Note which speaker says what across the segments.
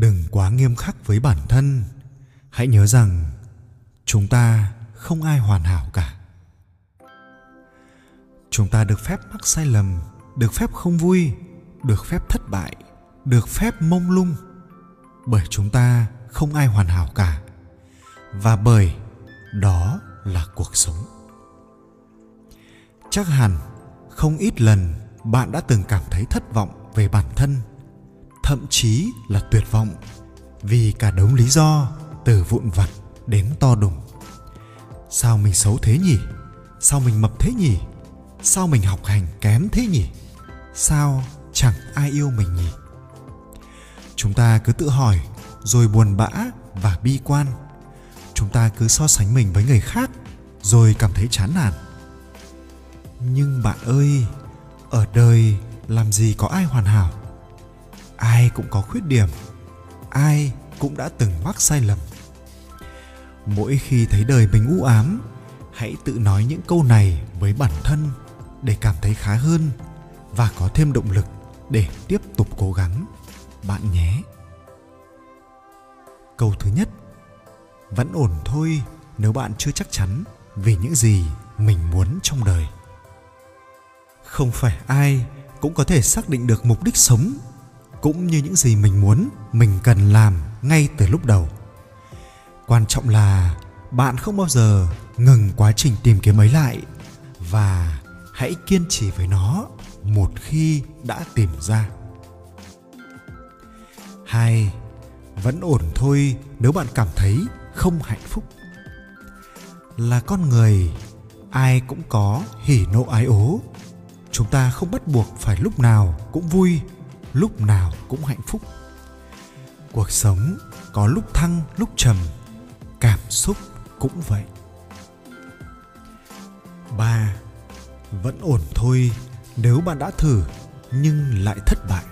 Speaker 1: đừng quá nghiêm khắc với bản thân. Hãy nhớ rằng, chúng ta không ai hoàn hảo cả. Chúng ta được phép mắc sai lầm, được phép không vui, được phép thất bại, được phép mông lung. Bởi chúng ta không ai hoàn hảo cả. Và bởi đó là cuộc sống. Chắc hẳn không ít lần bạn đã từng cảm thấy thất vọng về bản thân thậm chí là tuyệt vọng vì cả đống lý do từ vụn vặt đến to đùng. Sao mình xấu thế nhỉ? Sao mình mập thế nhỉ? Sao mình học hành kém thế nhỉ? Sao chẳng ai yêu mình nhỉ? Chúng ta cứ tự hỏi rồi buồn bã và bi quan. Chúng ta cứ so sánh mình với người khác rồi cảm thấy chán nản. Nhưng bạn ơi, ở đời làm gì có ai hoàn hảo? Ai cũng có khuyết điểm. Ai cũng đã từng mắc sai lầm. Mỗi khi thấy đời mình u ám, hãy tự nói những câu này với bản thân để cảm thấy khá hơn và có thêm động lực để tiếp tục cố gắng. Bạn nhé. Câu thứ nhất, vẫn ổn thôi nếu bạn chưa chắc chắn về những gì mình muốn trong đời. Không phải ai cũng có thể xác định được mục đích sống cũng như những gì mình muốn, mình cần làm ngay từ lúc đầu. Quan trọng là bạn không bao giờ ngừng quá trình tìm kiếm ấy lại và hãy kiên trì với nó một khi đã tìm ra. Hai, vẫn ổn thôi nếu bạn cảm thấy không hạnh phúc. Là con người, ai cũng có hỉ nộ ái ố. Chúng ta không bắt buộc phải lúc nào cũng vui lúc nào cũng hạnh phúc. Cuộc sống có lúc thăng, lúc trầm, cảm xúc cũng vậy. Ba, vẫn ổn thôi nếu bạn đã thử nhưng lại thất bại.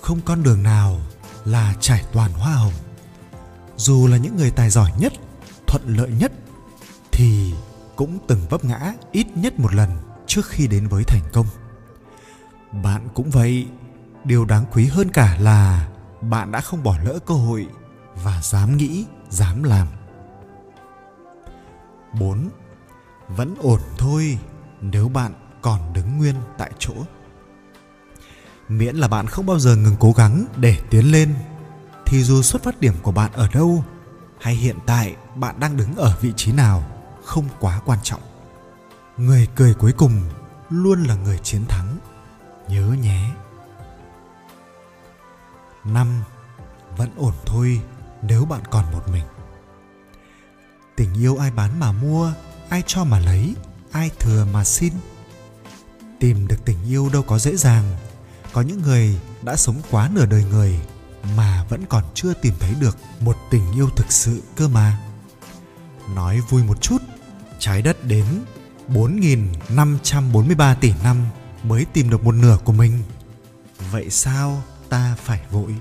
Speaker 1: Không con đường nào là trải toàn hoa hồng. Dù là những người tài giỏi nhất, thuận lợi nhất, thì cũng từng vấp ngã ít nhất một lần trước khi đến với thành công bạn cũng vậy điều đáng quý hơn cả là bạn đã không bỏ lỡ cơ hội và dám nghĩ, dám làm 4. Vẫn ổn thôi nếu bạn còn đứng nguyên tại chỗ. Miễn là bạn không bao giờ ngừng cố gắng để tiến lên, thì dù xuất phát điểm của bạn ở đâu hay hiện tại bạn đang đứng ở vị trí nào không quá quan trọng người cười cuối cùng luôn là người chiến thắng nhớ nhé. Năm vẫn ổn thôi nếu bạn còn một mình. Tình yêu ai bán mà mua, ai cho mà lấy, ai thừa mà xin. Tìm được tình yêu đâu có dễ dàng. Có những người đã sống quá nửa đời người mà vẫn còn chưa tìm thấy được một tình yêu thực sự cơ mà. Nói vui một chút, trái đất đến 4.543 tỷ năm mới tìm được một nửa của mình. Vậy sao ta phải vội?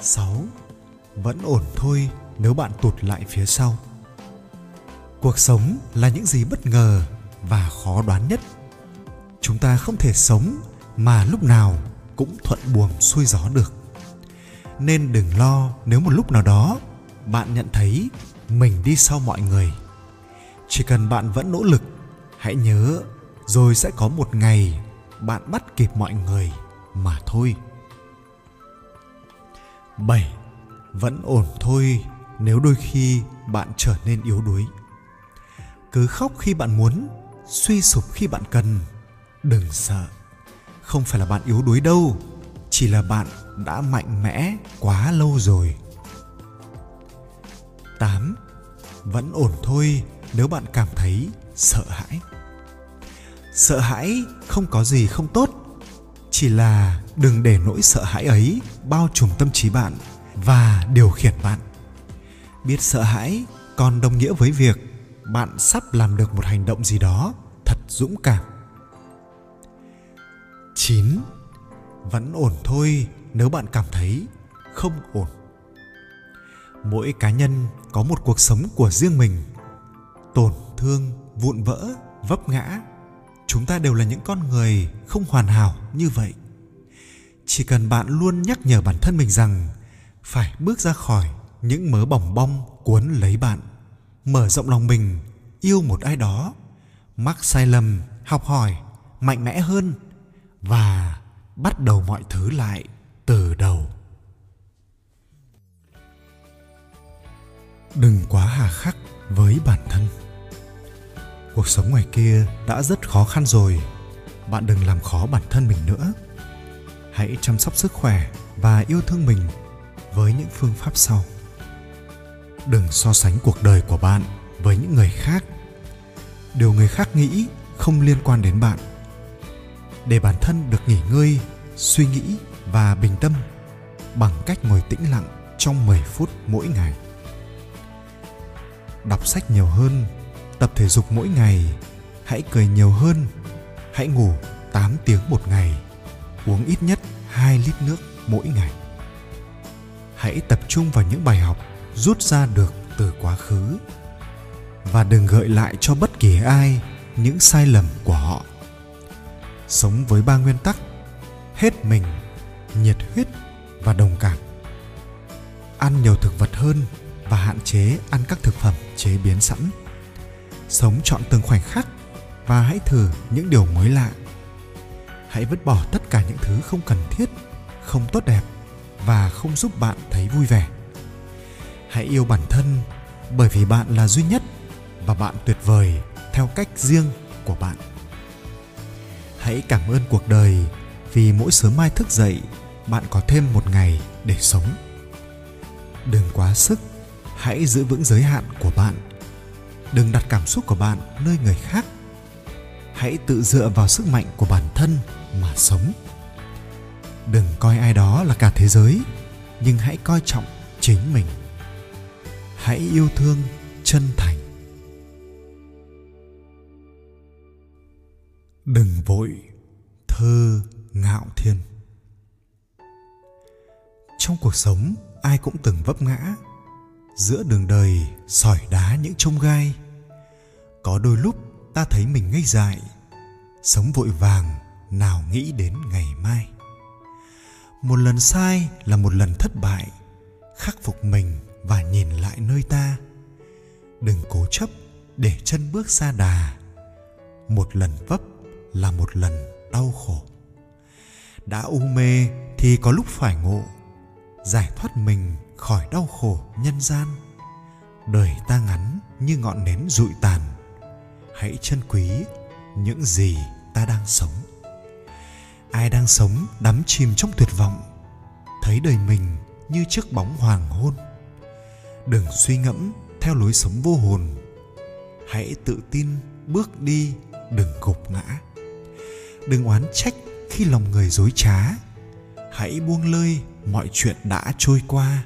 Speaker 1: 6. Vẫn ổn thôi nếu bạn tụt lại phía sau. Cuộc sống là những gì bất ngờ và khó đoán nhất. Chúng ta không thể sống mà lúc nào cũng thuận buồm xuôi gió được. Nên đừng lo nếu một lúc nào đó bạn nhận thấy mình đi sau mọi người chỉ cần bạn vẫn nỗ lực, hãy nhớ rồi sẽ có một ngày bạn bắt kịp mọi người mà thôi 7. Vẫn ổn thôi nếu đôi khi bạn trở nên yếu đuối. Cứ khóc khi bạn muốn, suy sụp khi bạn cần. Đừng sợ. Không phải là bạn yếu đuối đâu, chỉ là bạn đã mạnh mẽ quá lâu rồi. 8. Vẫn ổn thôi nếu bạn cảm thấy sợ hãi sợ hãi không có gì không tốt chỉ là đừng để nỗi sợ hãi ấy bao trùm tâm trí bạn và điều khiển bạn biết sợ hãi còn đồng nghĩa với việc bạn sắp làm được một hành động gì đó thật dũng cảm 9. Vẫn ổn thôi nếu bạn cảm thấy không ổn. Mỗi cá nhân có một cuộc sống của riêng mình tổn thương, vụn vỡ, vấp ngã chúng ta đều là những con người không hoàn hảo như vậy. Chỉ cần bạn luôn nhắc nhở bản thân mình rằng phải bước ra khỏi những mớ bỏng bong cuốn lấy bạn, mở rộng lòng mình, yêu một ai đó, mắc sai lầm, học hỏi mạnh mẽ hơn và bắt đầu mọi thứ lại từ đầu. Đừng quá hà khắc với bản thân cuộc sống ngoài kia đã rất khó khăn rồi. Bạn đừng làm khó bản thân mình nữa. Hãy chăm sóc sức khỏe và yêu thương mình với những phương pháp sau. Đừng so sánh cuộc đời của bạn với những người khác. Điều người khác nghĩ không liên quan đến bạn. Để bản thân được nghỉ ngơi, suy nghĩ và bình tâm bằng cách ngồi tĩnh lặng trong 10 phút mỗi ngày. Đọc sách nhiều hơn tập thể dục mỗi ngày, hãy cười nhiều hơn, hãy ngủ 8 tiếng một ngày, uống ít nhất 2 lít nước mỗi ngày. Hãy tập trung vào những bài học rút ra được từ quá khứ. Và đừng gợi lại cho bất kỳ ai những sai lầm của họ. Sống với ba nguyên tắc, hết mình, nhiệt huyết và đồng cảm. Ăn nhiều thực vật hơn và hạn chế ăn các thực phẩm chế biến sẵn sống chọn từng khoảnh khắc và hãy thử những điều mới lạ. Hãy vứt bỏ tất cả những thứ không cần thiết, không tốt đẹp và không giúp bạn thấy vui vẻ. Hãy yêu bản thân bởi vì bạn là duy nhất và bạn tuyệt vời theo cách riêng của bạn. Hãy cảm ơn cuộc đời vì mỗi sớm mai thức dậy, bạn có thêm một ngày để sống. Đừng quá sức, hãy giữ vững giới hạn của bạn đừng đặt cảm xúc của bạn nơi người khác. Hãy tự dựa vào sức mạnh của bản thân mà sống. Đừng coi ai đó là cả thế giới, nhưng hãy coi trọng chính mình. Hãy yêu thương chân thành. Đừng vội thơ ngạo thiên. Trong cuộc sống, ai cũng từng vấp ngã giữa đường đời sỏi đá những trông gai. Có đôi lúc ta thấy mình ngây dại, sống vội vàng, nào nghĩ đến ngày mai. Một lần sai là một lần thất bại, khắc phục mình và nhìn lại nơi ta. Đừng cố chấp để chân bước xa đà, một lần vấp là một lần đau khổ. Đã u mê thì có lúc phải ngộ, giải thoát mình khỏi đau khổ nhân gian. Đời ta ngắn như ngọn nến rụi tàn. Hãy trân quý những gì ta đang sống. Ai đang sống đắm chìm trong tuyệt vọng, thấy đời mình như chiếc bóng hoàng hôn. Đừng suy ngẫm theo lối sống vô hồn. Hãy tự tin bước đi, đừng gục ngã. Đừng oán trách khi lòng người dối trá. Hãy buông lơi mọi chuyện đã trôi qua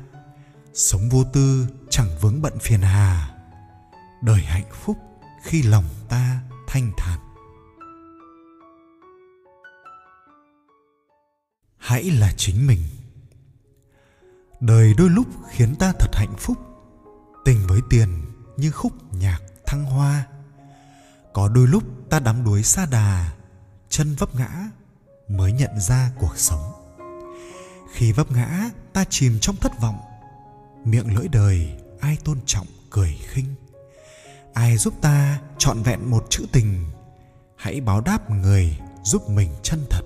Speaker 1: sống vô tư chẳng vướng bận phiền hà. Đời hạnh phúc khi lòng ta thanh thản. Hãy là chính mình. Đời đôi lúc khiến ta thật hạnh phúc, tình với tiền như khúc nhạc thăng hoa. Có đôi lúc ta đắm đuối xa đà, chân vấp ngã mới nhận ra cuộc sống. Khi vấp ngã, ta chìm trong thất vọng miệng lưỡi đời, ai tôn trọng, cười khinh. Ai giúp ta trọn vẹn một chữ tình, hãy báo đáp người giúp mình chân thật.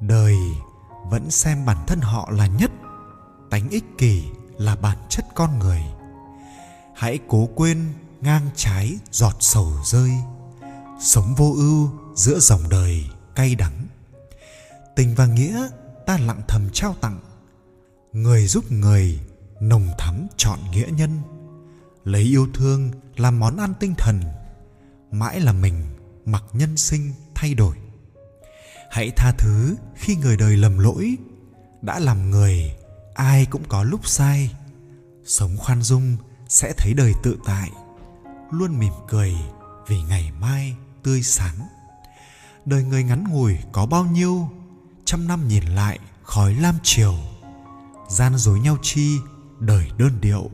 Speaker 1: Đời vẫn xem bản thân họ là nhất, tánh ích kỷ là bản chất con người. Hãy cố quên ngang trái giọt sầu rơi, sống vô ưu giữa dòng đời cay đắng. Tình và nghĩa ta lặng thầm trao tặng người giúp người, nồng thắm chọn nghĩa nhân. Lấy yêu thương làm món ăn tinh thần, mãi là mình mặc nhân sinh thay đổi. Hãy tha thứ khi người đời lầm lỗi, đã làm người, ai cũng có lúc sai. Sống khoan dung sẽ thấy đời tự tại, luôn mỉm cười vì ngày mai tươi sáng. Đời người ngắn ngủi có bao nhiêu, trăm năm nhìn lại khói lam chiều gian dối nhau chi đời đơn điệu.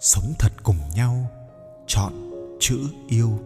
Speaker 1: Sống thật cùng nhau chọn chữ yêu.